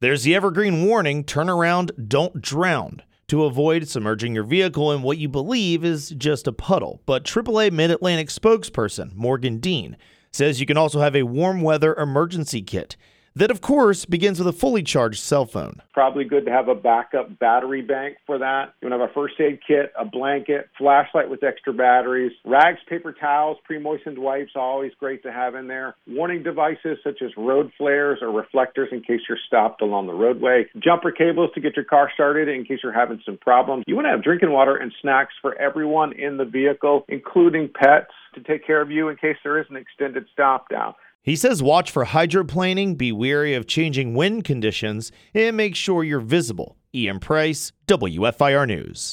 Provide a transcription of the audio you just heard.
There's the evergreen warning turn around, don't drown to avoid submerging your vehicle in what you believe is just a puddle. But AAA Mid Atlantic spokesperson Morgan Dean says you can also have a warm weather emergency kit. That, of course, begins with a fully charged cell phone. Probably good to have a backup battery bank for that. You want to have a first aid kit, a blanket, flashlight with extra batteries, rags, paper towels, pre moistened wipes, always great to have in there. Warning devices such as road flares or reflectors in case you're stopped along the roadway. Jumper cables to get your car started in case you're having some problems. You want to have drinking water and snacks for everyone in the vehicle, including pets, to take care of you in case there is an extended stop down. He says watch for hydroplaning, be wary of changing wind conditions, and make sure you're visible. Ian Price, WFIR News.